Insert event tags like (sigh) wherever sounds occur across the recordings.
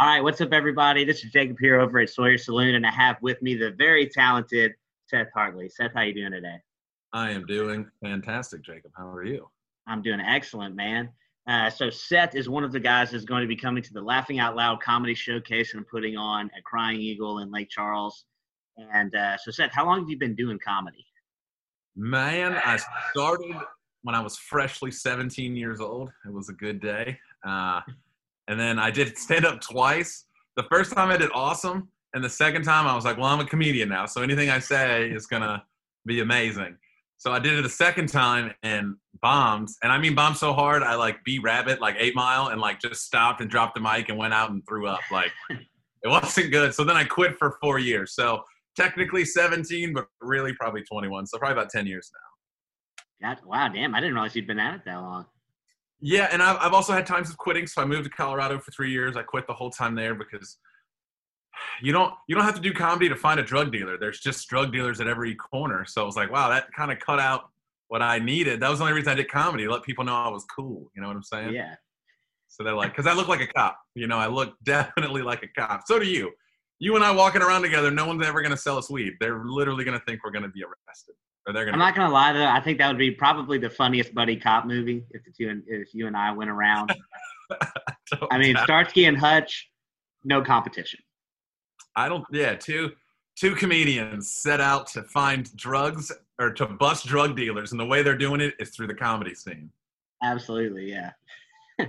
All right, what's up, everybody? This is Jacob here over at Sawyer Saloon, and I have with me the very talented Seth Hartley. Seth, how you doing today? I am doing fantastic, Jacob. How are you? I'm doing excellent, man. Uh, so Seth is one of the guys that's going to be coming to the Laughing Out Loud Comedy Showcase and putting on at Crying Eagle in Lake Charles. And uh, so, Seth, how long have you been doing comedy? Man, I started when I was freshly 17 years old. It was a good day. Uh, and then I did stand up twice. The first time I did awesome. And the second time I was like, well, I'm a comedian now. So anything I say is to be amazing. So I did it a second time and bombed. And I mean, bombed so hard, I like B-Rabbit like eight mile and like just stopped and dropped the mic and went out and threw up. Like it wasn't good. So then I quit for four years. So technically 17, but really probably 21. So probably about 10 years now. God, wow, damn! I didn't realize you'd been at it that long. Yeah, and I've, I've also had times of quitting. So I moved to Colorado for three years. I quit the whole time there because you don't you don't have to do comedy to find a drug dealer. There's just drug dealers at every corner. So I was like, wow, that kind of cut out what I needed. That was the only reason I did comedy let people know I was cool. You know what I'm saying? Yeah. So they're like, because I look like a cop. You know, I look (laughs) definitely like a cop. So do you. You and I walking around together, no one's ever gonna sell us weed. They're literally gonna think we're gonna be arrested. Or they're gonna I'm not gonna lie though. I think that would be probably the funniest buddy cop movie if the two and if you and I went around. (laughs) I mean, Starsky and Hutch, no competition. I don't. Yeah, two two comedians set out to find drugs or to bust drug dealers, and the way they're doing it is through the comedy scene. Absolutely, yeah. (laughs)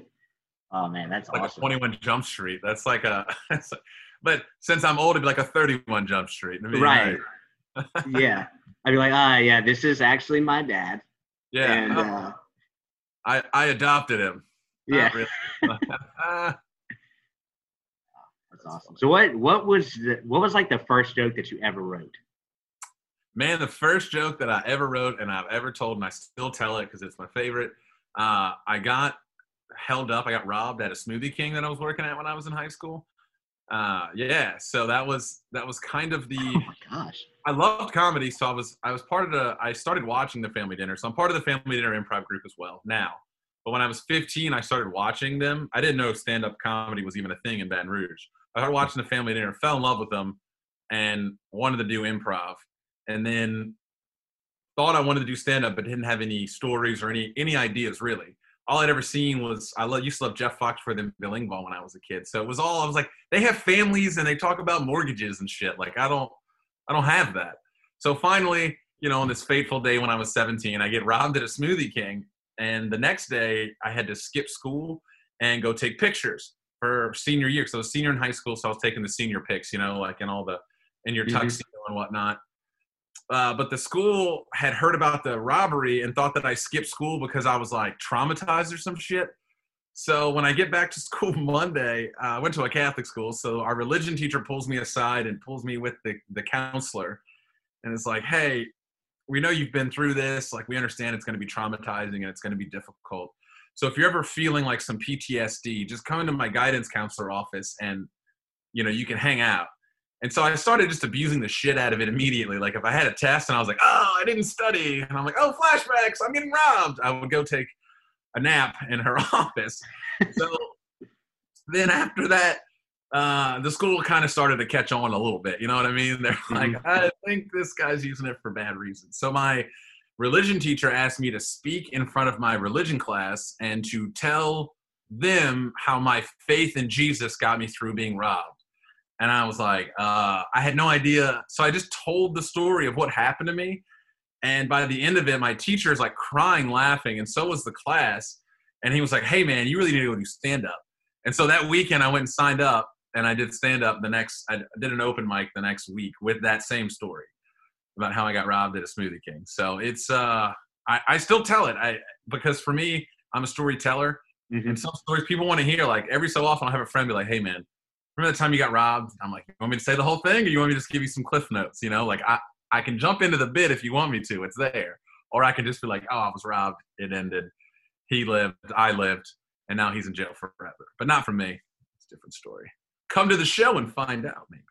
oh man, that's like awesome. a 21 Jump Street. That's like a. That's (laughs) but since I'm old, it'd be like a 31 Jump Street. I mean, Right. Yeah, I'd be like, ah, yeah, this is actually my dad. Yeah. And Oh, uh, I I adopted him. Yeah, really. (laughs) (laughs) That's awesome. So what what was the, what was like the first joke that you ever wrote? Man, the first joke that I ever wrote and I've ever told, and I still tell it because it's my favorite. Uh, I got held up. I got robbed at a Smoothie King that I was working at when I was in high school. Uh, yeah, so that was that was kind of the. Oh my gosh. I loved comedy, so I was I was part of the. I started watching the Family Dinner, so I'm part of the Family Dinner improv group as well now. But when I was 15, I started watching them. I didn't know stand up comedy was even a thing in Baton Rouge. I started watching the Family Dinner, fell in love with them, and wanted to do improv. And then thought I wanted to do stand up, but didn't have any stories or any any ideas really. All I'd ever seen was I love, used to love Jeff Foxworthy and Bill Engvall when I was a kid. So it was all I was like, they have families and they talk about mortgages and shit. Like I don't, I don't have that. So finally, you know, on this fateful day when I was 17, I get robbed at a Smoothie King, and the next day I had to skip school and go take pictures for senior year. So I was senior in high school, so I was taking the senior pics, you know, like in all the in your mm-hmm. tuxedo and whatnot. Uh, but the school had heard about the robbery and thought that I skipped school because I was like traumatized or some shit. So when I get back to (laughs) school Monday, uh, I went to a Catholic school. So our religion teacher pulls me aside and pulls me with the, the counselor. And it's like, hey, we know you've been through this. Like, we understand it's going to be traumatizing and it's going to be difficult. So if you're ever feeling like some PTSD, just come into my guidance counselor office and, you know, you can hang out. And so I started just abusing the shit out of it immediately. Like if I had a test and I was like, oh, I didn't study, and I'm like, oh, flashbacks, I'm getting robbed. I would go take a nap in her (laughs) office. So then after that, uh, the school kind of started to catch on a little bit. You know what I mean? They're like, I think this guy's using it for bad reasons. So my religion teacher asked me to speak in front of my religion class and to tell them how my faith in Jesus got me through being robbed. And I was like, uh, I had no idea. So I just told the story of what happened to me. And by the end of it, my teacher is like crying, laughing, and so was the class. And he was like, Hey, man, you really need to go do stand up. And so that weekend, I went and signed up, and I did stand up the next. I did an open mic the next week with that same story about how I got robbed at a Smoothie King. So it's uh, I, I still tell it. I because for me, I'm a storyteller, Mhm. and some stories people want to hear. Like every so often, I'll have a friend be like, "Hey, man, remember the time you got robbed?" I'm like, "You want me to say the whole thing, or you want me to just give you some cliff notes?" You know, like I I can jump into the bit if you want me to. It's there, or I can just be like, "Oh, I was robbed. It ended. He lived. I lived, and now he's in jail forever." But not for me. It's a different story. Come to the show and find out, maybe.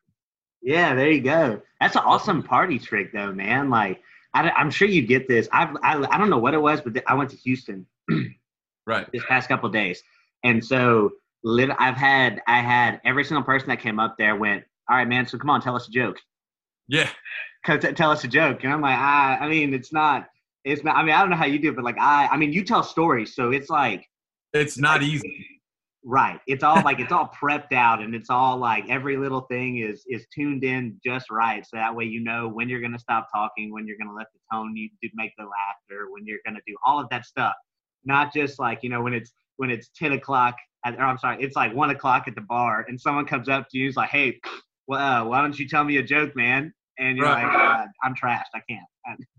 Yeah, there you go. That's an awesome party trick, though, man. Like, I, am sure you get this. I've, I, I don't know what it was, but I went to Houston Right. this past couple of days, and so lit, I've had I had every single person that came up there went, all right, man. So come on, tell us a joke. Yeah. cause tell us a joke, and I'm like, I, I mean, it's not, it's not. I mean, I don't know how you do it, but like I, I mean, you tell stories, so it's like, it's not easy. Right. It's all like it's all (laughs) prepped out, and it's all like every little thing is is tuned in just right, so that way you know when you're gonna stop talking, when you're gonna let the tone you do make the laughter, when you're gonna do all of that stuff, not just like you know when it's when it's ten o'clock at, or I'm sorry, it's like one o'clock at the bar, and someone comes up to you, is like, hey, well, uh, why don't you tell me a joke, man? And you're right. like, uh, I'm trashed. I can't.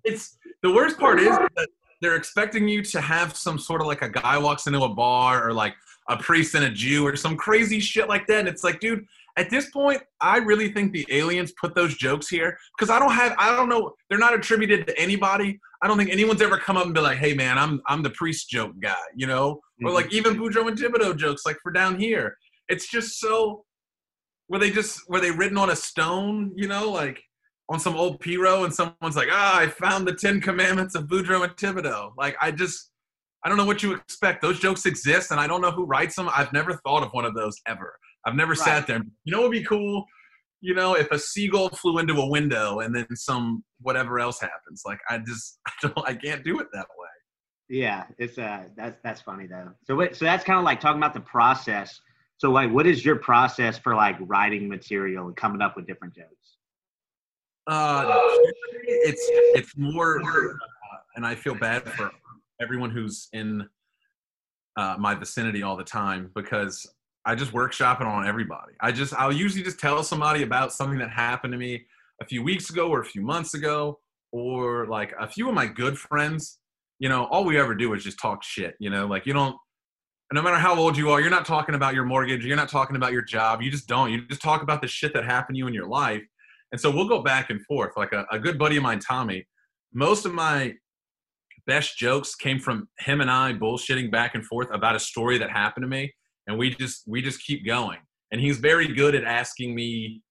It's the worst part is that they're expecting you to have some sort of like a guy walks into a bar or like a priest and a Jew or some crazy shit like that. And it's like, dude, at this point, I really think the aliens put those jokes here because I don't have, I don't know, they're not attributed to anybody. I don't think anyone's ever come up and be like, hey man, I'm I'm the priest joke guy, you know, mm-hmm. or like even Boudreaux and Thibodeau jokes like for down here. It's just so were they just were they written on a stone, you know, like on some old Piro and someone's like, ah, I found the Ten Commandments of Boudreaux and Thibodeau. Like I just I don't know what you expect. Those jokes exist, and I don't know who writes them. I've never thought of one of those ever. I've never right. sat there. You know, what would be cool. You know, if a seagull flew into a window and then some whatever else happens. Like I just, (laughs) I don't, I can't do it that way. Yeah, it's uh, that's that's funny though. So what? So that's kind of like talking about the process. So like, what is your process for like writing material and coming up with different jokes? Uh, it's it's more, uh, and I feel bad for everyone who's in uh, my vicinity all the time because I just workshopping on everybody. I just I'll usually just tell somebody about something that happened to me a few weeks ago or a few months ago or like a few of my good friends. You know, all we ever do is just talk shit. You know, like you don't. No matter how old you are, you're not talking about your mortgage. You're not talking about your job. You just don't. You just talk about the shit that happened to you in your life. And so we'll go back and forth. Like a, a good buddy of mine, Tommy. Most of my best jokes came from him and I bullshitting back and forth about a story that happened to me, and we just we just keep going. And he's very good at asking me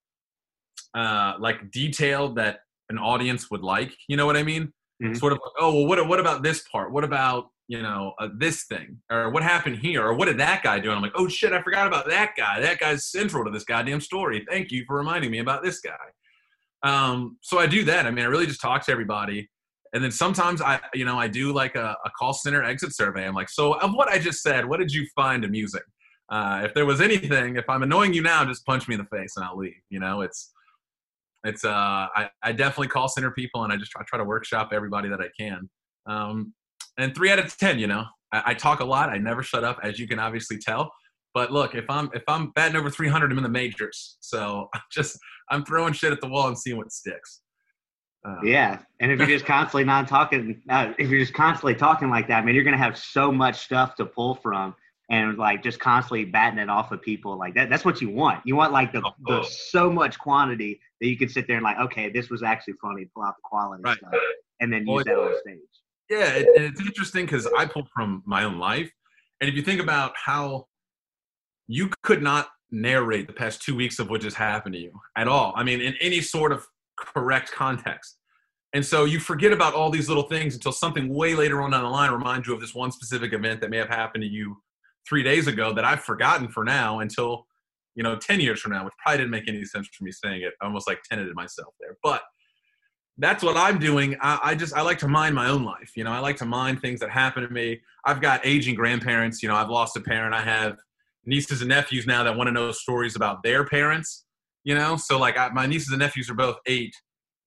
uh, like detail that an audience would like. You know what I mean? Mm-hmm. Sort of like, oh well, what what about this part? What about you know uh, this thing or what happened here or what did that guy do? And I'm like, oh shit, I forgot about that guy. That guy's central to this goddamn story. Thank you for reminding me about this guy. Um, so I do that. I mean, I really just talk to everybody and then sometimes I, you know, I do like a, a, call center exit survey. I'm like, so of what I just said, what did you find amusing? Uh, if there was anything, if I'm annoying you now, just punch me in the face and I'll leave. You know, it's, it's, uh, I, I definitely call center people and I just try, try to workshop everybody that I can. Um, and three out of 10, you know, I, I talk a lot. I never shut up, as you can obviously tell. But look, if I'm if I'm batting over 300, I'm in the majors. So (laughs) I'm just I'm throwing shit at the wall and seeing what sticks. Uh, yeah, and if you're just constantly not talking, uh, if you're just constantly talking like that, man, you're gonna have so much stuff to pull from, and like just constantly batting it off of people like that. That's what you want. You want like the, the so much quantity that you can sit there and like, okay, this was actually funny. Pull out the quality right. stuff, and then use that on stage. Yeah, it, it's interesting because I pull from my own life, and if you think about how you could not narrate the past two weeks of what just happened to you at all. I mean, in any sort of correct context. And so you forget about all these little things until something way later on down the line reminds you of this one specific event that may have happened to you three days ago that I've forgotten for now until, you know, 10 years from now, which probably didn't make any sense for me saying it. I almost like tenanted myself there. But that's what I'm doing. I, I, just, I like to mind my own life. You know, I like to mind things that happen to me. I've got aging grandparents. You know, I've lost a parent. I have nieces and nephews now that want to know stories about their parents you know so like I, my nieces and nephews are both eight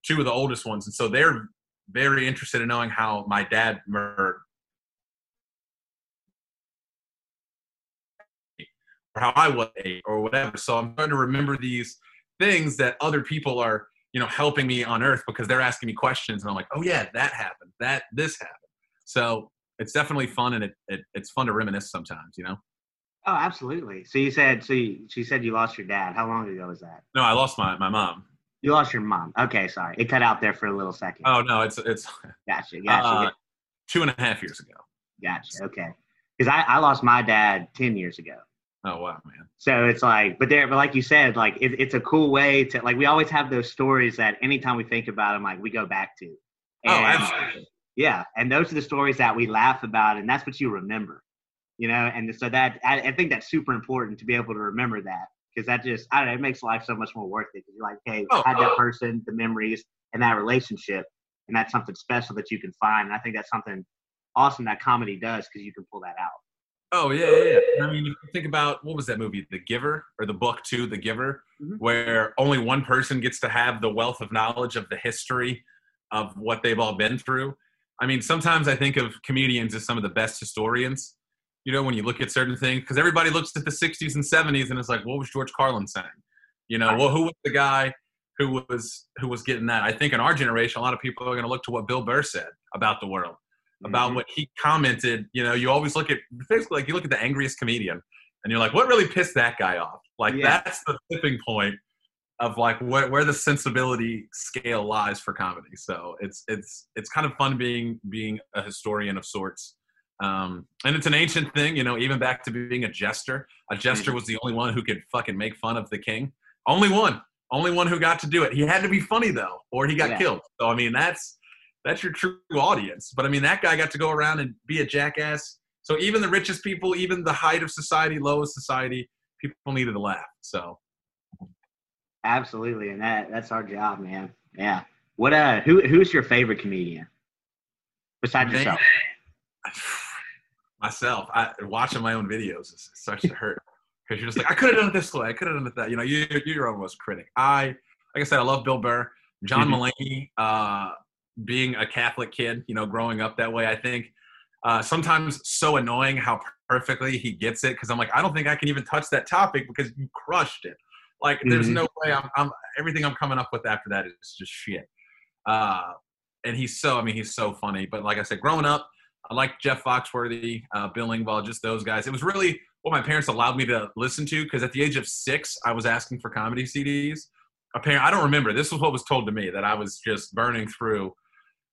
two of the oldest ones and so they're very interested in knowing how my dad murdered or how i was eight or whatever so i'm trying to remember these things that other people are you know helping me on earth because they're asking me questions and i'm like oh yeah that happened that this happened so it's definitely fun and it, it it's fun to reminisce sometimes you know Oh, absolutely. So you said so. You, she said you lost your dad. How long ago was that? No, I lost my my mom. You lost your mom. Okay, sorry. It cut out there for a little second. Oh no, it's it's. (laughs) Gotcha. Gotcha. Uh, two and a half years ago. Gotcha. Okay. Because I, I lost my dad ten years ago. Oh wow, man. So it's like, but there, but like you said, like it, it's a cool way to like. We always have those stories that anytime we think about them, like we go back to. Oh, and, oh, absolutely. Yeah, and those are the stories that we laugh about, and that's what you remember. you know, and so that I, I think that's super important to be able to remember that because that just I don't know, it makes life so much more worth it. Because you're like, hey, Oh, I had that oh. person, the memories, and that relationship, and that's something special that you can find. And I think that's something awesome that comedy does because you can pull that out. Oh yeah, yeah, yeah. I mean, think about what was that movie, The Giver, or the book too, The Giver, Mhm. where only one person gets to have the wealth of knowledge of the history of what they've all been through. I mean, sometimes I think of comedians as some of the best historians. You know, when you look at certain things, because everybody looks at the '60s and '70s and it's like, what was George Carlin saying? You know, well, who was the guy who was who was getting that? I think in our generation, a lot of people are going to look to what Bill Burr said about the world about Mhm. what he commented. You know, you always look at basically like you look at the angriest comedian, and you're like, what really pissed that guy off? Like Yeah. that's the tipping point of like where, where the sensibility scale lies for comedy. So it's it's it's kind of fun being being a historian of sorts. Um, and it's an ancient thing, you know, even back to being a jester. A jester was the only one who could fucking make fun of the king. Only one. Only one who got to do it. He had to be funny though, or he got Yeah. killed. So I mean that's that's your true audience. But I mean, that guy got to go around and be a jackass. So even the richest people, even the height of society, lowest society, people needed to laugh. So Absolutely, and that that's our job, man. Yeah. What uh who who's your favorite comedian? Besides Man. yourself. (sighs) myself, I watching my own videos is such a hurt because you're just like, I could have done it this way, I could have done it that. You know, you, you're your own worst critic. I, like I said, I love Bill Burr, John Mhm. Mulaney. Uh, being a Catholic kid, you know, growing up that way, I think uh, sometimes so annoying how perfectly he gets it because I'm like, I don't think I can even touch that topic because you crushed it. Like, there's Mhm. no way I'm, I'm everything I'm coming up with after that is just shit. Uh, and he's so, I mean, he's so funny. But like I said, growing up, I like Jeff Foxworthy, uh, Bill Engvall, just those guys. It was really what my parents allowed me to listen to because at the age of six, I was asking for comedy CDs. Apparently, I don't remember. This was what was told to me that I was just burning through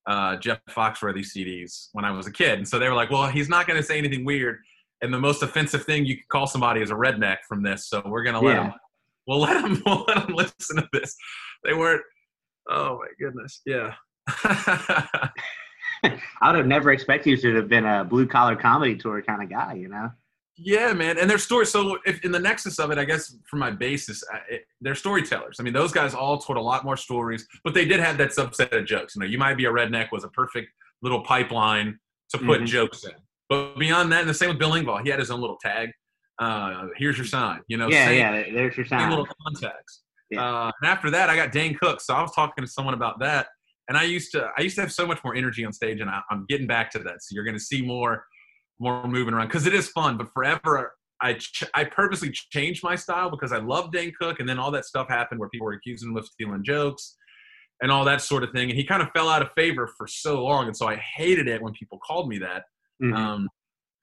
uh, Jeff Foxworthy CDs when I was a kid. And so they were like, well, he's not going to say anything weird. And the most offensive thing you can call somebody is a redneck from this. So we're going to let Yeah. him, we'll let him, (laughs) we'll let him listen to this. They weren't, oh my goodness. Yeah. (laughs) (laughs) I would have never expected you to have been a blue collar comedy tour kind of guy, you know? Yeah, man, and their story. So, if in the nexus of it, I guess from my basis, uh, it, they're storytellers. I mean, those guys all told a lot more stories, but they did have that subset of jokes. You know, you might be a redneck was a perfect little pipeline to put Mhm. jokes in. But beyond that, and the same with Bill Engvall, he had his own little tag. Uh, here's your sign. You know, yeah, same, yeah. There's your sign. little context. Yeah. Uh, and after that, I got Dane Cook. So I was talking to someone about that, and I used to I used to have so much more energy on stage, and I, I'm getting back to that. So you're going to see more more moving around because it is fun. But forever, I ch- I purposely changed my style because I love Dane Cook, and then all that stuff happened where people were accusing him of stealing jokes and all that sort of thing, and he kind of fell out of favor for so long, and so I hated it when people called me that Mhm. um,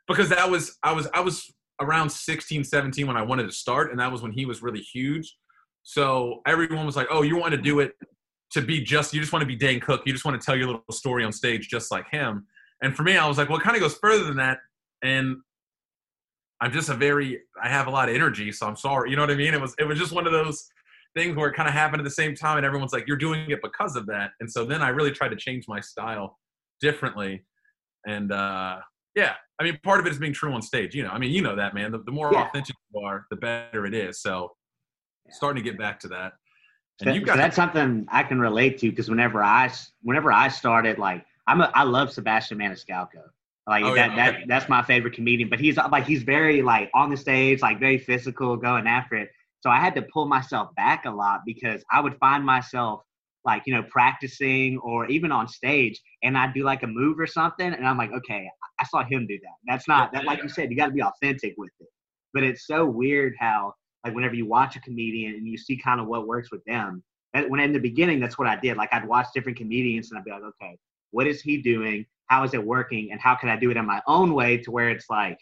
because that was I was I was around 16, 17 when I wanted to start, and that was when he was really huge. So everyone was like, "Oh, you want to do it to be just you just want to be Dane Cook. You just want to tell your little story on stage just like him." And for me, I was like, "Well, it kind of goes further than that." And I'm just a very I have a lot of energy, so I'm sorry. You know what I mean? It was it was just one of those things where it kind of happened at the same time, and everyone's like, "You're doing it because of that." And so then I really tried to change my style differently, and uh, yeah, I mean, part of it is being true on stage. You know, I mean, you know that, man. The, the more Yeah. authentic you are, the better it is. So, starting to get back to that. And So, so that's something I can relate to because whenever I whenever I started, like I'm a, I love Sebastian Maniscalco. Like Oh, that, yeah. that that's my favorite comedian. But he's like he's very like on the stage, like very physical, going after it. So I had to pull myself back a lot because I would find myself like you know practicing or even on stage, and I'd do like a move or something, and I'm like, okay, I saw him do that. That's not that like you said, you got to be authentic with it. But it's so weird how like whenever you watch a comedian and you see kind of what works with them. That, when in the beginning, that's what I did. Like I'd watch different comedians and I'd be like, okay, what is he doing? How is it working? And how can I do it in my own way to where it's like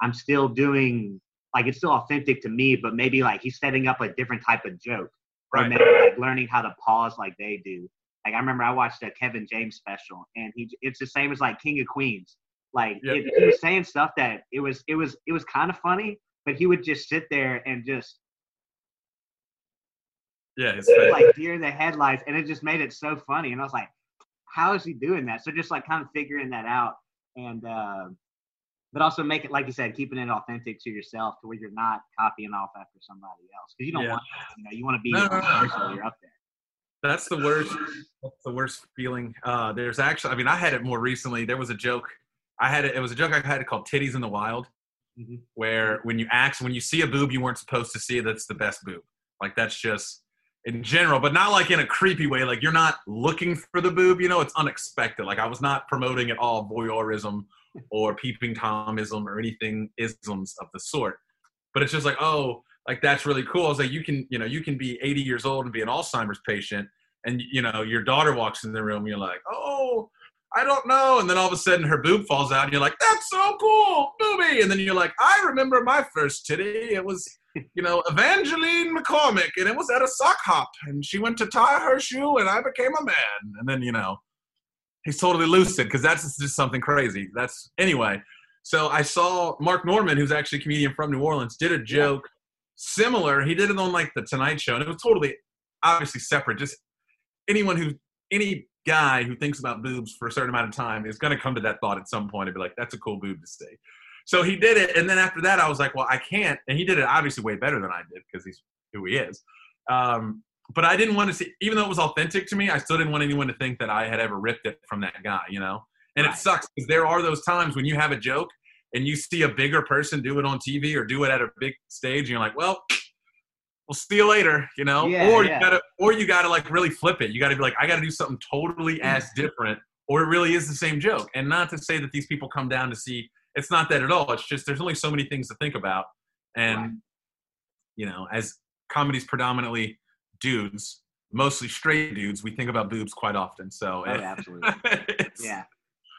I'm still doing like it's still authentic to me, but maybe like he's setting up a different type of joke. Or Right. maybe like learning how to pause like they do. Like I remember I watched a Kevin James special and he it's the same as like King of Queens. Like Yep. it, he was saying stuff that it was it was it was kind of funny, but he would just sit there and just yeah, his face. like deer in the headlights, and it just made it so funny. And I was like, how is he doing that? So just like kind of figuring that out, and uh, but also make it like you said, keeping it authentic to yourself, to where you're not copying off after somebody else, because you don't Yeah. want, you know, you want to be No, no, no. you're up there. That's the worst. That's the worst feeling. Uh, there's actually, I mean, I had it more recently. There was a joke. I had it. It was a joke I had called "Titties in the Wild," Mhm. where when you act, when you see a boob you weren't supposed to see, that's the best boob. Like that's just in general, but not like in a creepy way. Like you're not looking for the boob. You know, it's unexpected. Like I was not promoting at all voyeurism or peeping tomism or anything isms of the sort. But it's just like, oh, like that's really cool. I was like, you can, you know, you can be 80 years old and be an Alzheimer's patient, and you know, your daughter walks in the room, you're like, oh, I don't know, and then all of a sudden her boob falls out, and you're like, that's so cool, booby, and then you're like, I remember my first titty. It was, you know, Evangeline McCormick, and it was at a sock hop, and she went to tie her shoe, and I became a man, and then you know, he's totally lucid because that's just something crazy. That's anyway. So I saw Mark Normand, who's actually a comedian from New Orleans, did a joke similar. He did it on like the Tonight Show, and it was totally obviously separate. Just anyone who any guy who thinks about boobs for a certain amount of time is going to come to that thought at some point and be like, "That's a cool boob to see." So he did it, and then after that, I was like, "Well, I can't." And he did it obviously way better than I did because he's who he is. Um, but I didn't want to see, even though it was authentic to me, I still didn't want anyone to think that I had ever ripped it from that guy, you know. And Right. it sucks because there are those times when you have a joke and you see a bigger person do it on TV or do it at a big stage, and you're like, well, we'll see you later, you know. Yeah, or yeah. you gotta, or you gotta like really flip it. You gotta be like, I gotta do something totally as different, or it really is the same joke. And not to say that these people come down to see. It's not that at all. It's just there's only so many things to think about, and Right. you know, as comedies predominantly dudes, mostly straight dudes, we think about boobs quite often. So Oh, absolutely. (laughs) Yeah.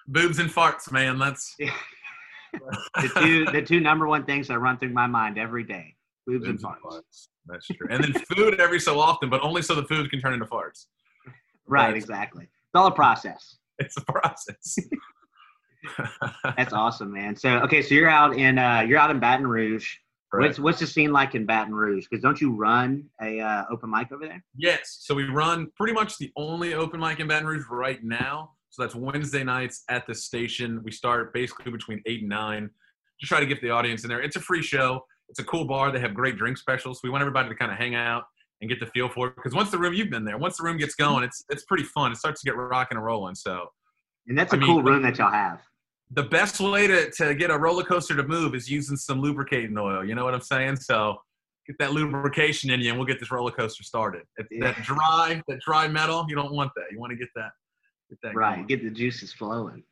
boobs and farts, man. That's (laughs) The two the two number one things that run through my mind every day: boobs and Boobs and farts. farts. That's true. And then food every so often, but only so the food can turn into farts. Right, Right. exactly. It's all a process. (laughs) It's a process. That's awesome, man. So okay, so you're out in uh, you're out in Baton Rouge. What's what's the scene like in Baton Rouge? Because don't you run a uh, open mic over there? Yes. So we run pretty much the only open mic in Baton Rouge right now. So that's Wednesday nights at the station. We start basically between eight and nine. Just try to get the audience in there. It's a free show. It's a cool bar. They have great drink specials. We want everybody to kind of hang out and get the feel for it. Because once the room you've been there, once the room gets going, it's it's pretty fun. It starts to get rocking and rolling. So And that's I a mean, cool room that y'all have. The best way to, to get a roller coaster to move is using some lubricating oil. You know what I'm saying? So get that lubrication in you, and we'll get this roller coaster started. Yeah. That dry, that dry metal, you don't want that. You want to get that, get that Right, going. get the juices flowing.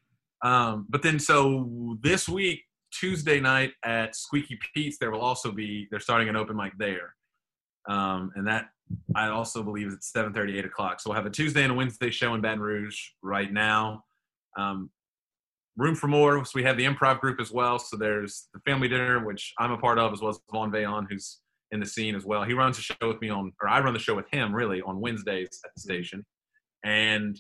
Um, but then, so this week, Tuesday night at Squeaky Pete's, there will also be they're starting an open mic there, um, and that I also believe is at 7:30, 8 o'clock. So we'll have a Tuesday and a Wednesday show in Baton Rouge right now. Um, room for more. So we have the improv group as well. So there's the family dinner, which I'm a part of, as well as Vaughn Vayon, who's in the scene as well. He runs a show with me on, or I run the show with him really on Wednesdays at the station. And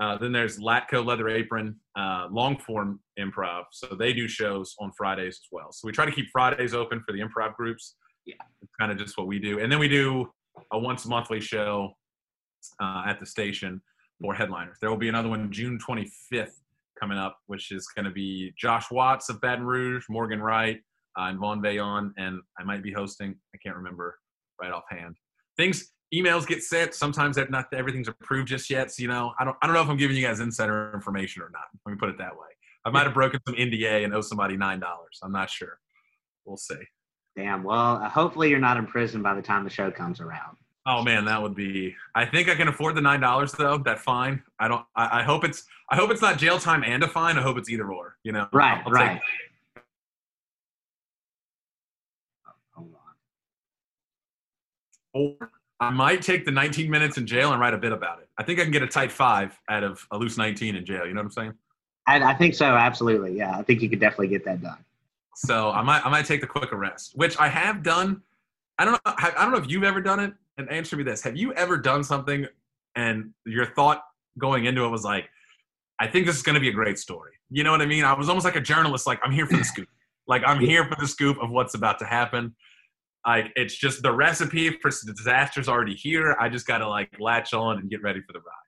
uh, then there's Latco Leather Apron, uh, long form improv. So they do shows on Fridays as well. So we try to keep Fridays open for the improv groups. Yeah. It's kind of just what we do. And then we do a once monthly show uh, at the station for headliners. There will be another one June 25th coming up, which is going to be Josh Watts of Baton Rouge, Morgan Wright, uh, and Vaughn Vayon. And I might be hosting. I can't remember right offhand. Things emails get sent. Sometimes that not everything's approved just yet. So you know, I don't I don't know if I'm giving you guys insider information or not. Let me put it that way. I might have broken some NDA and owe somebody nine dollars. I'm not sure. We'll see. Damn. Well, hopefully you're not in prison by the time the show comes around. Oh man, that would be. I think I can afford the nine dollars though. That fine. I don't. I, I hope it's. I hope it's not jail time and a fine. I hope it's either or. You know. Right, I'll right. take- Hold on. or I might take the 19 minutes in jail and write a bit about it. I think I can get a tight five out of a loose 19 in jail. You know what I'm saying? I, I think so. Absolutely. Yeah, I think you could definitely get that done. So I might I might take the quick arrest, which I have done. I don't know. I I don't know if you've ever done it. And answer me this: Have you ever done something and your thought going into it was like, "I think this is going to be a great story." You know what I mean? I was almost like a journalist. Like I'm here for the scoop. Like I'm here for the scoop of what's about to happen. Like it's just the recipe for disaster's already here. I just got to like latch on and get ready for the ride.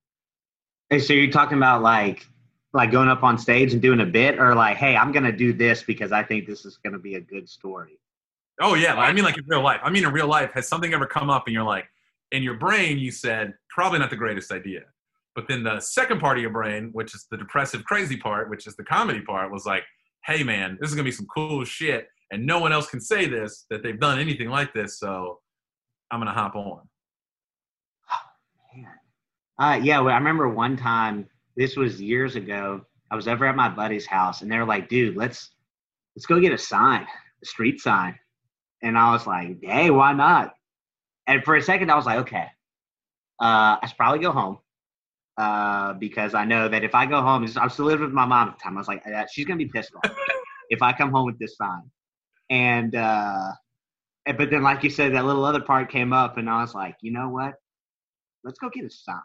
Hey, so you're talking about like like going up on stage and doing a bit, or like, hey, I'm gonna do this because I think this is gonna be a good story? Oh yeah, I mean like in real life. I mean in real life, has something ever come up and you're like, in your brain you said probably not the greatest idea, but then the second part of your brain, which is the depressive, crazy part, which is the comedy part, was like, hey man, this is gonna be some cool shit, and no one else can say this that they've done anything like this, so I'm gonna hop on. (sighs) Man. Uh, yeah, well, I remember one time. This was years ago. I was over at my buddy's house, and they were like, "Dude, let's let's go get a sign, a street sign." And I was like, "Hey, why not?" And for a second, I was like, "Okay, uh, I should probably go home." Uh, because I know that if I go home, I'm still living with my mom at the time. I was like, "Uh, she's gonna be pissed off if I come home with this sign. And uh, but then, like you said, that little other part came up, and I was like, you know what? Let's go get a sign.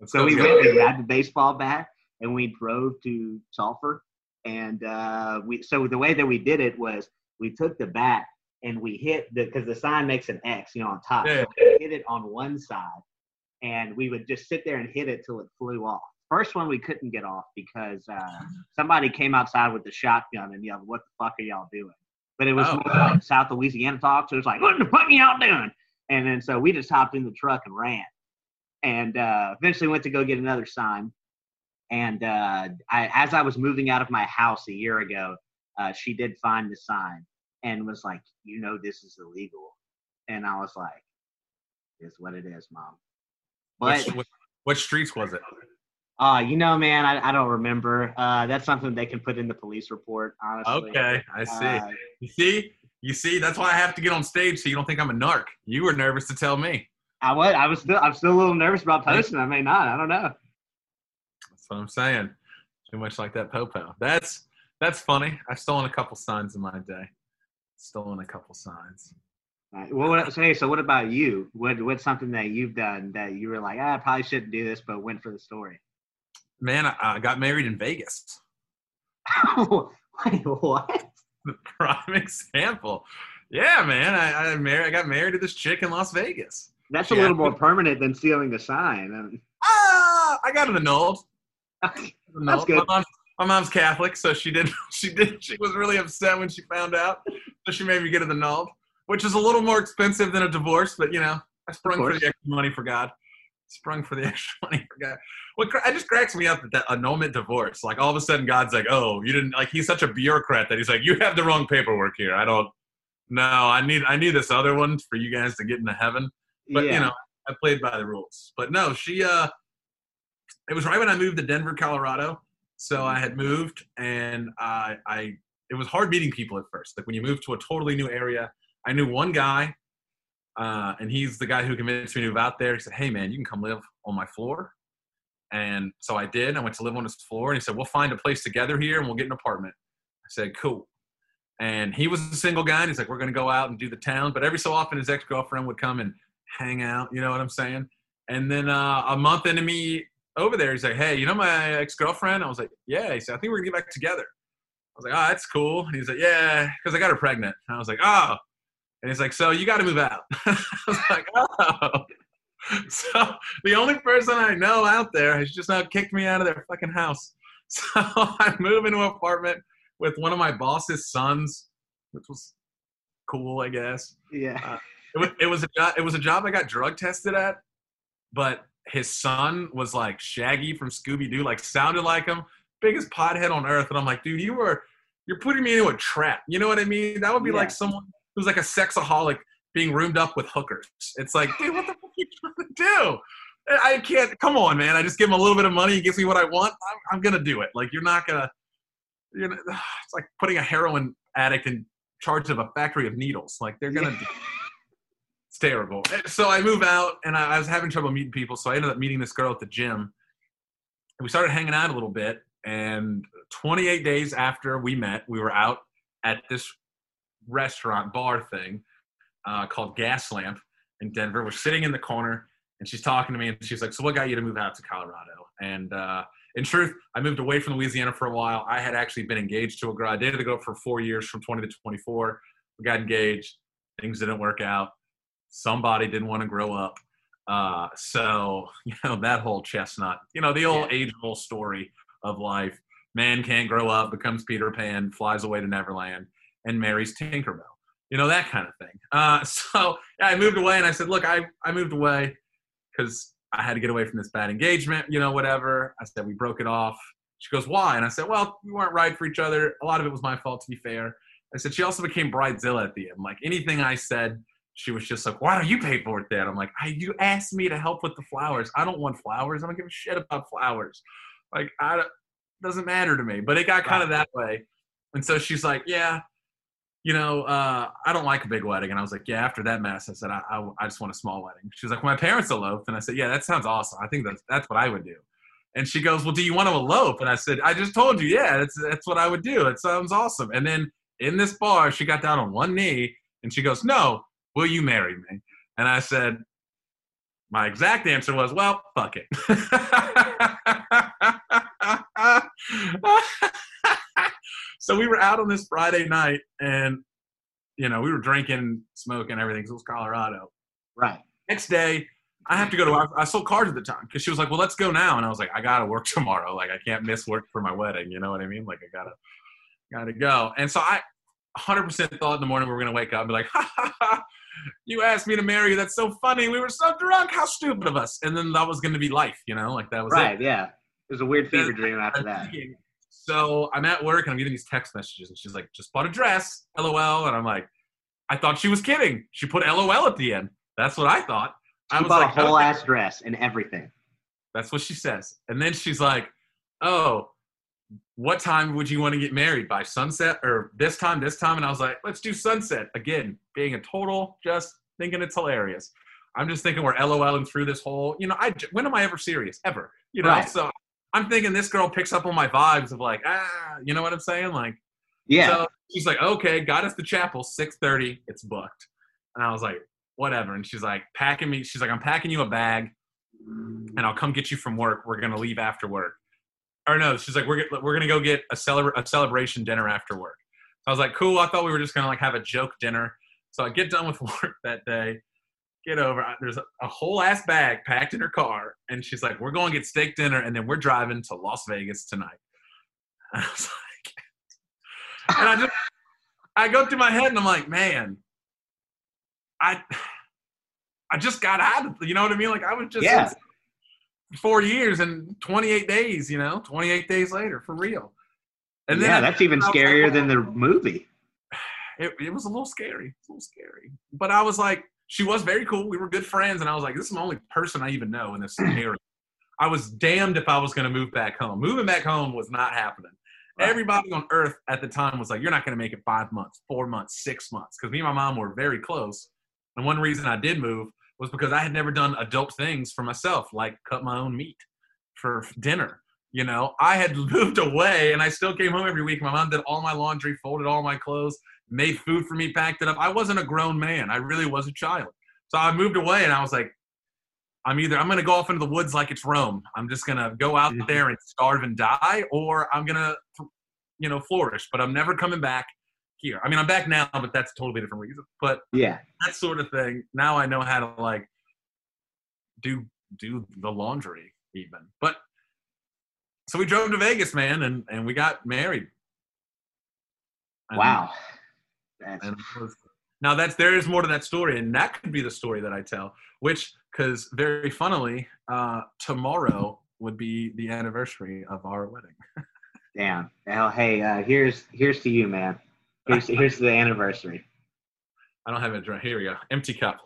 Let's So we went and grabbed the baseball bat, and we drove to Sulphur. And uh, we so the way that we did it was we took the bat and we hit the because the sign makes an X, you know, on top. Yeah. So we hit it on one side, and we would just sit there and hit it till it flew off. First one we couldn't get off because uh, (laughs) somebody came outside with the shotgun and yelled, "What the fuck are y'all doing?" But it was Oh. more like South Louisiana talk, so it was like, "What the fuck are y'all doing?" And then so we just hopped in the truck and ran, and uh, eventually went to go get another sign. And uh, I, as I was moving out of my house a year ago, uh, she did find the sign and was like, "You know this is illegal," and I was like, "It's what it is, mom." But Which, which, what streets was it? uh, you know, man, I, I don't remember. Uh, that's something they can put in the police report. Honestly. Okay, I see. Uh, You see, you see, that's why I have to get on stage so you don't think I'm a narc. You were nervous to tell me. I was. I was still. I'm still a little nervous about posting. I may not. I don't know. That's what I'm saying. Too much like that popo. That's that's funny. I've stolen a couple signs in my day. Stolen a couple signs. All right. Well, what, so, hey, so what about you? What What's something that you've done that you were like, ah, I probably shouldn't do this, but went for the story? Man, I, I got married in Vegas. (laughs) Wait, what? The prime (laughs) example. Yeah, man. I, I married. I got married to this chick in Las Vegas. That's a Yeah. little more (laughs) permanent than stealing the sign. Ah, I got it annulled. Um, Annulled. good. My, mom, my mom's Catholic, so she did. (laughs) She did. She was really upset when she found out, so she made me get it annulled, which is a little more expensive than a divorce. But you know, I sprung for the extra money for God. Sprung for the (laughs) extra money for God. What cra- it just cracks me up that that annulment divorce, like all of a sudden God's like, oh, you didn't like. He's such a bureaucrat that he's like, you have the wrong paperwork here. I don't. No, I need I need this other one for you guys to get into heaven but yeah. you know i played by the rules but no she uh it was right when i moved to denver colorado so i had moved and i i it was hard meeting people at first. Like when you move to a totally new area i knew one guy uh, and he's the guy who convinced me to move out there. He said hey man you can come live on my floor. And so i did i went to live on his floor and he said we'll find a place together here and we'll get an apartment. I said cool. And he was a single guy and he's like we're to go out and do the town. But every so often his ex-girlfriend would come and hang out. You know what I'm saying? And then uh, a month into me over there, he's like, "Hey, you know my ex girlfriend?" I was like, "Yeah." He said, "I think we're gonna get back together." I was like, "Oh, that's cool." And he's like, "Yeah," because I got her pregnant. And I was like, "Oh," and he's like, "So you got to move out." (laughs) I was like, "Oh." (laughs) So the only person I know out there has just now kicked me out of their fucking house. (laughs) So I move into an apartment with one of my boss's sons, which was cool, I guess yeah. Uh, it was, it was a job it was a job I got drug tested at, but his son was like Shaggy from Scooby Doo, like sounded like him, biggest pothead on earth. And I'm like, dude, you were you're putting me into a trap. You know what I mean? That would be Yeah. like someone who's like a sexaholic being roomed up with hookers. It's like, dude, what the fuck are you trying to do? I can't. Come on, man. I just give him a little bit of money. He gives me what I want. I'm, I'm gonna do it. Like you're not gonna. You're. Not, (sighs) it's like putting a heroin addict in charge of a factory of needles. Like they're gonna. do it's terrible. So I move out, and I, I was having trouble meeting people. So I ended up meeting this girl at the gym. And we started hanging out a little bit. And 28 days after we met, we were out at this restaurant bar thing uh, called Gas Lamp in Denver. We're sitting in the corner, and she's talking to me, and she's like, "So what got you to move out to Colorado?" And uh, in truth, I moved away from Louisiana for a while. I had actually been engaged to a girl. I dated the girl for four years, from 20 to 24. We got engaged. Things didn't work out. Somebody didn't want to grow up. Uh, so (laughs) you know that whole chestnut, you know the old age-old story of life. man can't grow up, becomes Peter Pan, flies away to Neverland, and marries Tinkerbell. You know that kind of thing. Uh, (laughs) so yeah, I moved away, and I said, look, I I moved away because I had to get away from this bad engagement. You know, whatever. I said we broke it off. She goes, why? And I said, well, we weren't right for each other. A lot of it was my fault, to be fair. I said she also became bridezilla at the end. Like anything I said, she was just like, "Why don't you pay for it then?" I'm like, I, "You asked me to help with the flowers. I don't want flowers. I don't give a shit about flowers. Like, I doesn't matter to me." But it got kind of that way, and so she's like, "Yeah, you know, uh, I don't like a big wedding." And I was like, "Yeah." After that mess, I said, I, I, I just want a small wedding." She's like, "My parents eloped," and I said, "Yeah, that sounds awesome. I think that's that's what I would do." And she goes, "Well, do you want to elope?" And I said, "I just told you, yeah, that's that's what I would do. It sounds awesome." And then in this bar, she got down on one knee and she goes, No, will you marry me? And I said, My exact answer was, Well, fuck it. (laughs) so we were out on this Friday night and, you know, we were drinking, smoking, everything. So it was Colorado. Right. Next day, I have to go to. I sold cars at the time because she was like, "Well, let's go now," and I was like, "I gotta work (laughs) tomorrow. Like, I can't miss work for my wedding. You know what I mean? Like, I gotta, gotta go." And so I, 100% thought in the morning we were going to wake up and be like, ha, ha, ha, you asked me to marry you. That's so funny. We were so drunk. How stupid of us. And then that was going to be life, you know, like that was right. It. Yeah. It was a weird fever dream after that. So I'm at work and I'm getting these text messages and she's like, just bought a dress, LOL. And I'm like, I thought she was kidding. She put LOL at the end. That's what I thought. She I was bought like, a whole ass dress and everything. That's what she says. And then she's like, oh, what time would you want to get married? By sunset or this time this time? And i was like let's do sunset. Again being a total just thinking it's hilarious. I'm just thinking we're loling through this whole you know i when am i ever serious? Ever you know? Right. so i'm thinking this girl picks up on my vibes of like ah you know what i'm saying? Like Yeah. so she's like okay got us the chapel 6.30 it's booked. And i was like whatever. And she's like packing me she's like i'm packing you a bag and i'll come get you from work. We're gonna leave after work or no, she's like, we're we're gonna go get a celebra- a celebration dinner after work. So I was like, cool. I thought we were just gonna like have a joke dinner. So I get done with (laughs) work that day, get over. I- There's a, a whole ass bag packed in her car, and she's like, we're going to get steak dinner, and then we're driving to Las Vegas tonight. And (laughs) I was like, and I just I go through my head, and I'm like, man, I I just got out of you know what I mean? Like I was just Yeah. Four years and 28 days, you know, 28 days later for real. And then yeah, that's even was like, scarier than the movie. (sighs) it, it was a little scary, a little scary. But I was like, she was very cool. We were good friends, and I was like, this is the only person I even know in this (clears throat) area. I was damned if I was going to move back home. Moving back home was not happening. Right. Everybody on earth at the time was like, you're not going to make it five months, four months, six months. Because me and my mom were very close. And one reason I did move was because I had never done adult things for myself, like cut my own meat for dinner. You know, I had (laughs) moved away and I still came home every week. My mom did all my laundry, folded all my clothes, made food for me, packed it up. I wasn't a grown man. I really was a child. So I moved away and I was like, I'm either I'm gonna go off into the woods like it's Rome. I'm just gonna go out (laughs) there and starve and die, or I'm gonna, you know, flourish. But I'm never coming back here. I mean, I'm back now, but that's a totally different reason. But Yeah. that sort of thing. Now I know how to like do do the laundry even. But so we drove to Vegas, man, and and we got married. And- Wow. That's, and was- now that's there is more to that story, and that could be the story that I tell. Which, because very funnily, uh, tomorrow would be the anniversary of our wedding. (laughs) damn. Well, hey, uh, here's here's to you, man. Here's here's the anniversary. I don't have it right here. We go. Empty cup.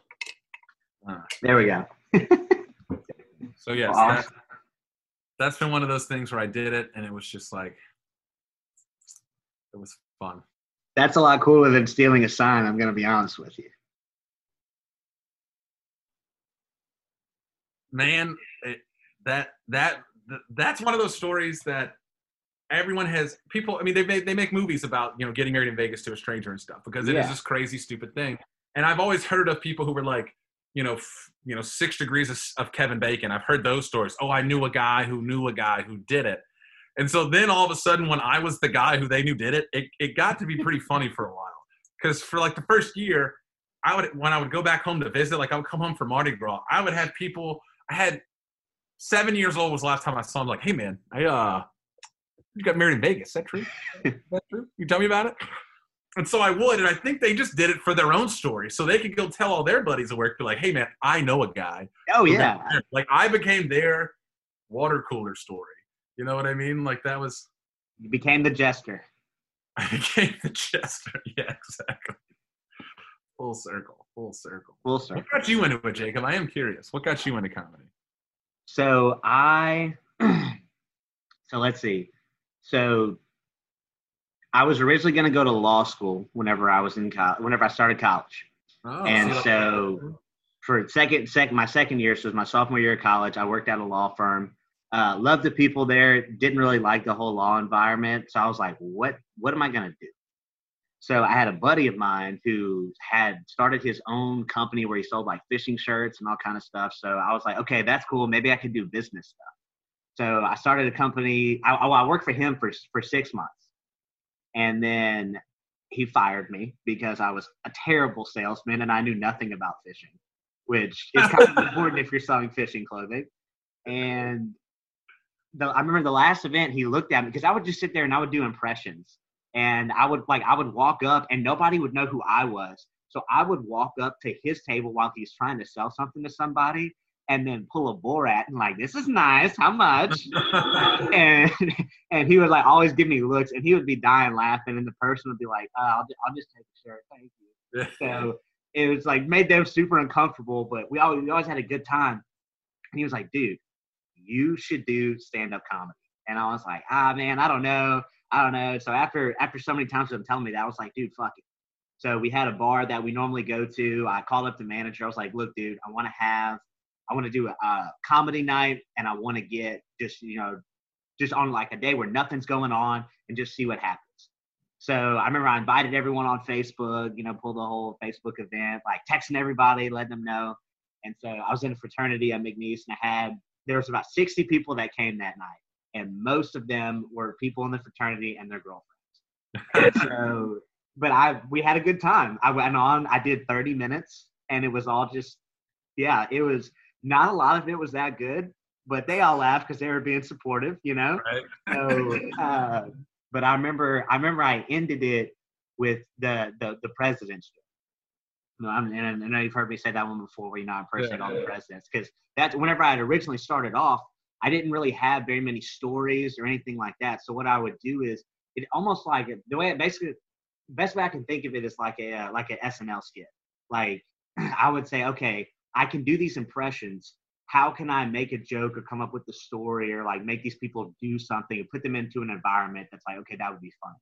Uh, There we go. so yes, Awesome. that, that's been one of those things where I did it, and it was just like it was fun. That's a lot cooler than stealing a sign. I'm gonna be honest with you. man it, that that th- that's one of those stories that everyone has people i mean they make, they make movies about you know getting married in vegas to a stranger and stuff because it is Yeah. this crazy stupid thing. And i've always heard of people who were like you know f- you know six degrees of, of kevin bacon. I've heard those stories. Oh i knew a guy who knew a guy who did it. And so then all of a sudden when i was the guy who they knew did it it, it got to be pretty (laughs) funny for a while. Because for like the first year i would when i would go back home to visit like i would come home for mardi gras. I would have people I had seven years old was the last time I saw him. Like, hey man, I uh, You got married in Vegas. Is that true? Is that true? You tell me about it. And so I would, and I think they just did it for their own story, so they could go tell all their buddies at work, be like, "Hey, man, I know a guy." Oh yeah, like I became their water cooler story. You know what I mean? Like that was. You became the jester. (laughs) I became the jester. (laughs) Yeah, exactly. Full circle. Full circle. Full circle. What got you into it, Jacob? I am curious. What got you into comedy? So I. (clears throat) so let's see. So I was originally going to go to law school whenever I was in college, whenever I started college. Oh, and so for second, second, my second year, so it was my sophomore year of college, I worked at a law firm. Uh, loved the people there. Didn't really like the whole law environment. So I was like, what, what am I going to do? So I had a buddy of mine who had started his own company where he sold like fishing shirts and all kind of stuff. So I was like, okay, that's cool. Maybe I could do business stuff. So I started a company. I, I worked for him for for six months and then he fired me because I was a terrible salesman and I knew nothing about fishing, which is kind of (laughs) important if you're selling fishing clothing. And the, I remember the last event he looked at me because I would just sit there and I would do impressions. And I would like I would walk up and nobody would know who I was. So I would walk up to his table while he's trying to sell something to somebody and then pull a Borat and like, this is nice. How much? (laughs) and and he would like always give me looks, and he would be dying laughing, and the person would be like, oh, I'll, I'll just take a shirt, thank you. (laughs) so it was like made them super uncomfortable, but we always we always had a good time. And he was like, dude, you should do stand up comedy. And I was like, ah man, I don't know, I don't know. So after after so many times of him telling me that, I was like, dude, fuck it. So we had a bar that we normally go to. I called up the manager. I was like, look, dude, I want to have I want to do a, comedy night and I want to get just, you know, just on like a day where nothing's going on and just see what happens. So I remember I invited everyone on Facebook, you know, pulled the whole Facebook event, like texting everybody, letting them know. And so I was in a fraternity at McNeese and I had, there was about 60 people that came that night. And most of them were people in the fraternity and their girlfriends. and so, (laughs) but I, we had a good time. I went on, I did 30 minutes and it was all just, yeah, it was, not a lot of it was that good, but they all laughed because they were being supportive, you know. Right. (laughs) so, uh, but I remember, I remember I ended it with the the the president's You know, I'm, and I know you've heard me say that one before. Where you know I impersonate yeah, all the presidents because that's whenever I had originally started off, I didn't really have very many stories or anything like that. So what I would do is it almost like the way it basically best way I can think of it is like a uh, like an SNL skit. Like (clears throat) I would say, okay, I can do these impressions. How can I make a joke or come up with the story or like make these people do something and put them into an environment that's like, okay, that would be fun.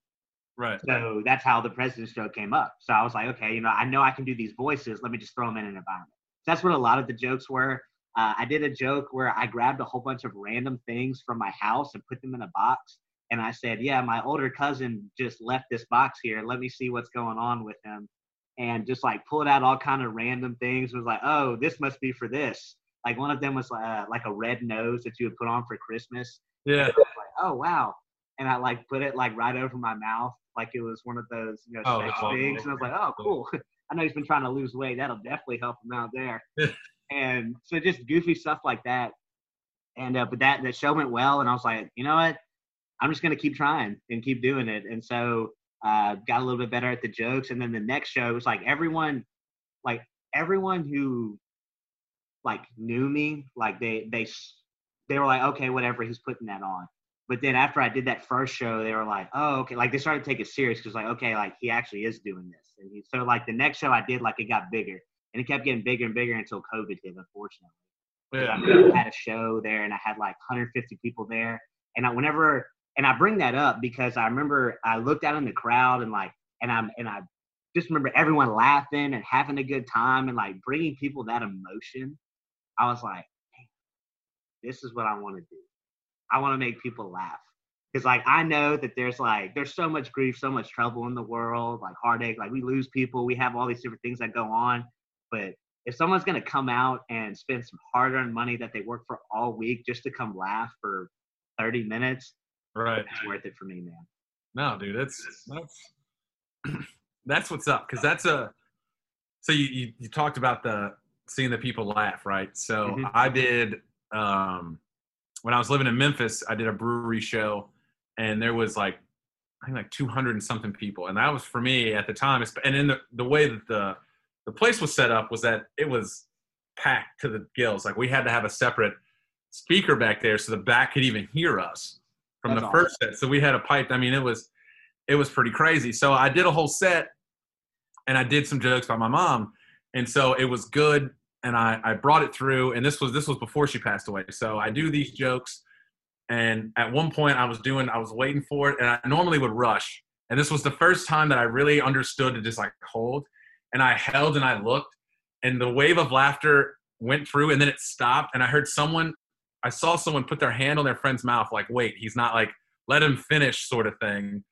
Right. So that's how the president's joke came up. So I was like, okay, you know, I know I can do these voices. Let me just throw them in an environment. So that's what a lot of the jokes were. Uh, I did a joke where I grabbed a whole bunch of random things from my house and put them in a box. And I said, yeah, my older cousin just left this box here. Let me see what's going on with him and just like pulled out all kind of random things. Was like, oh, this must be for this. Like one of them was uh, like a red nose that you would put on for Christmas. Yeah. Like, oh wow. And I like put it like right over my mouth, like it was one of those you know oh, sex things. And I was like, oh cool. (laughs) I know he's been trying to lose weight. That'll definitely help him out there. (laughs) and so just goofy stuff like that. And uh, but that that show went well, and I was like, you know what? I'm just gonna keep trying and keep doing it. And so uh, got a little bit better at the jokes. And then the next show it was like everyone, like everyone who like knew me, like they they they were like, okay, whatever, he's putting that on. But then after I did that first show, they were like, oh, okay, like they started to take it serious because like, okay, like he actually is doing this. And he, so like the next show I did, like it got bigger and it kept getting bigger and bigger until COVID hit, unfortunately. Yeah. I had a show there and I had like 150 people there. And I, whenever and I bring that up because I remember I looked out in the crowd and like, and I'm, and I just remember everyone laughing and having a good time and like bringing people that emotion. I was like, this is what I want to do. I want to make people laugh. Cause like I know that there's like there's so much grief, so much trouble in the world, like heartache, like we lose people, we have all these different things that go on. But if someone's gonna come out and spend some hard-earned money that they work for all week just to come laugh for 30 minutes, Right. It's worth it for me, man. No, dude, that's that's (clears throat) that's what's up because that's a. So you, you, you talked about the seeing the people laugh, right? So mm-hmm. I did um, when I was living in Memphis. I did a brewery show, and there was like I think like 200 and something people, and that was for me at the time. And in the the way that the the place was set up was that it was packed to the gills. Like we had to have a separate speaker back there so the back could even hear us from That's the awesome. first set. So we had a pipe. I mean, it was it was pretty crazy. So I did a whole set, and I did some jokes about my mom, and so it was good. And I I brought it through, and this was this was before she passed away. So I do these jokes and at one point, I was doing, I was waiting for it, and I normally would rush. And this was the first time that I really understood to just like hold. And I held and I looked, and the wave of laughter went through, and then it stopped. And I heard someone, I saw someone put their hand on their friend's mouth, like, wait, he's not like, let him finish, sort of thing.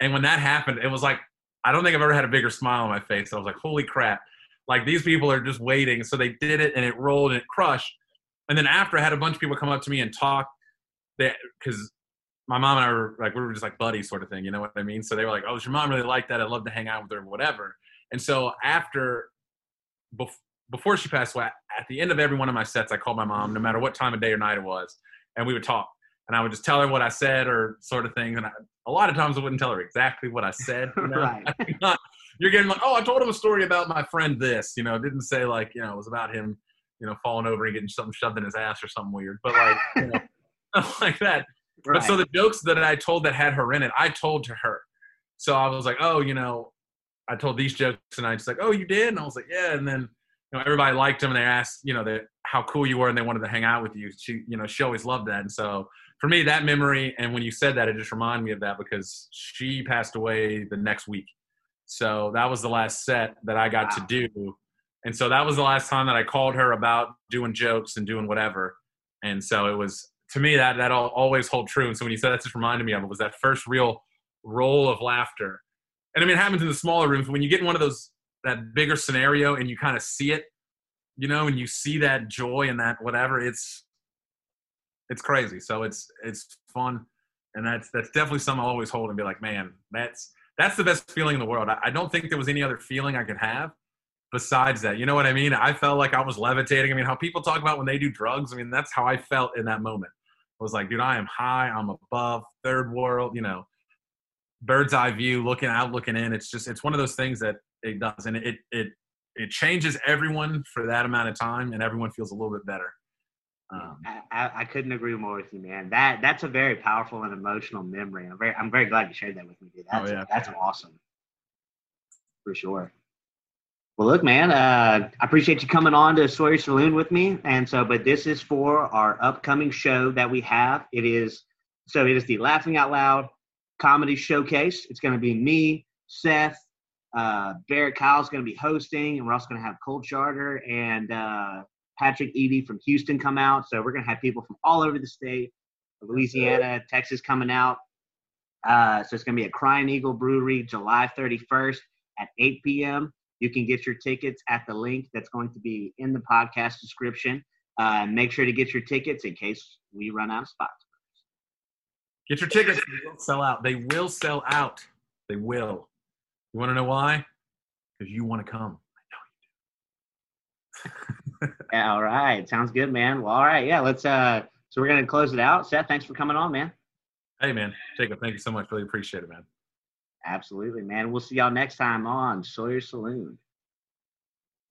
And when that happened, it was like, I don't think I've ever had a bigger smile on my face. I was like, holy crap. Like these people are just waiting. So they did it and it rolled and it crushed. And then after I had a bunch of people come up to me and talk because my mom and I were like we were just like buddies sort of thing, you know what I mean? So they were like, "Oh, your mom really like that? I'd love to hang out with her, whatever." And so after, bef- before she passed away, at the end of every one of my sets, I called my mom, no matter what time of day or night it was, and we would talk. And I would just tell her what I said or sort of thing. And I, a lot of times I wouldn't tell her exactly what I said. You know? right. (laughs) Not, you're getting like, oh, I told him a story about my friend this. You know, didn't say like, you know, it was about him, you know, falling over and getting something shoved in his ass or something weird. But like, (laughs) you know, (laughs) like that. Right. But so the jokes that I told that had her in it, I told to her. So I was like, oh, you know, I told these jokes, and I just like, oh, you did, and I was like, yeah, and then you know everybody liked them, and they asked, you know, that how cool you were, and they wanted to hang out with you. She, you know, she always loved that, and so for me, that memory, and when you said that, it just reminded me of that because she passed away the next week. So that was the last set that I got wow. to do. And so that was the last time that I called her about doing jokes and doing whatever. And so it was to me that that always hold true. And so when you said that, just reminded me of it was that first real roll of laughter. And I mean, it happens in the smaller rooms when you get in one of those that bigger scenario and you kind of see it, you know, and you see that joy and that whatever. It's it's crazy. So it's it's fun, and that's that's definitely something I'll always hold and be like, man, that's that's the best feeling in the world. I, I don't think there was any other feeling I could have besides that. You know what I mean? I felt like I was levitating. I mean, how people talk about when they do drugs. I mean, that's how I felt in that moment I was like, dude, I am high, I'm above, third world, you know, bird's eye view, looking out, looking in. It's just it's one of those things that it does, and it it it changes everyone for that amount of time, and everyone feels a little bit better. Um, I, I, couldn't agree more with you, man. That that's a very powerful and emotional memory. I'm very I'm very glad you shared that with me, dude. Oh, that's oh, yeah. that's awesome, for sure. Well, look, man, uh, I appreciate you coming on to Sawyer Saloon with me. And so, but this is for our upcoming show that we have. It is so it is the Laughing Out Loud Comedy Showcase. It's going to be me, Seth, uh, Barrett Kyle's going to be hosting, and we're also going to have Cold Charter and uh, Patrick Eady from Houston come out. So we're going to have people from all over the state, Louisiana, Texas coming out. Uh, so it's going to be at Crying Eagle Brewery, July 31st at 8 p.m. You can get your tickets at the link that's going to be in the podcast description. Uh, make sure to get your tickets in case we run out of spots. Get your tickets. They will sell out. They will sell out. They will. You want to know why? Because you want to come. I know you do. yeah, (laughs) all right. Sounds good, man. Well, all right. Yeah, let's. uh So we're gonna close it out. Seth, thanks for coming on, man. Hey, man. Jacob, thank you so much. Really appreciate it, man. Absolutely, man. We'll see y'all next time on Sawyer Saloon.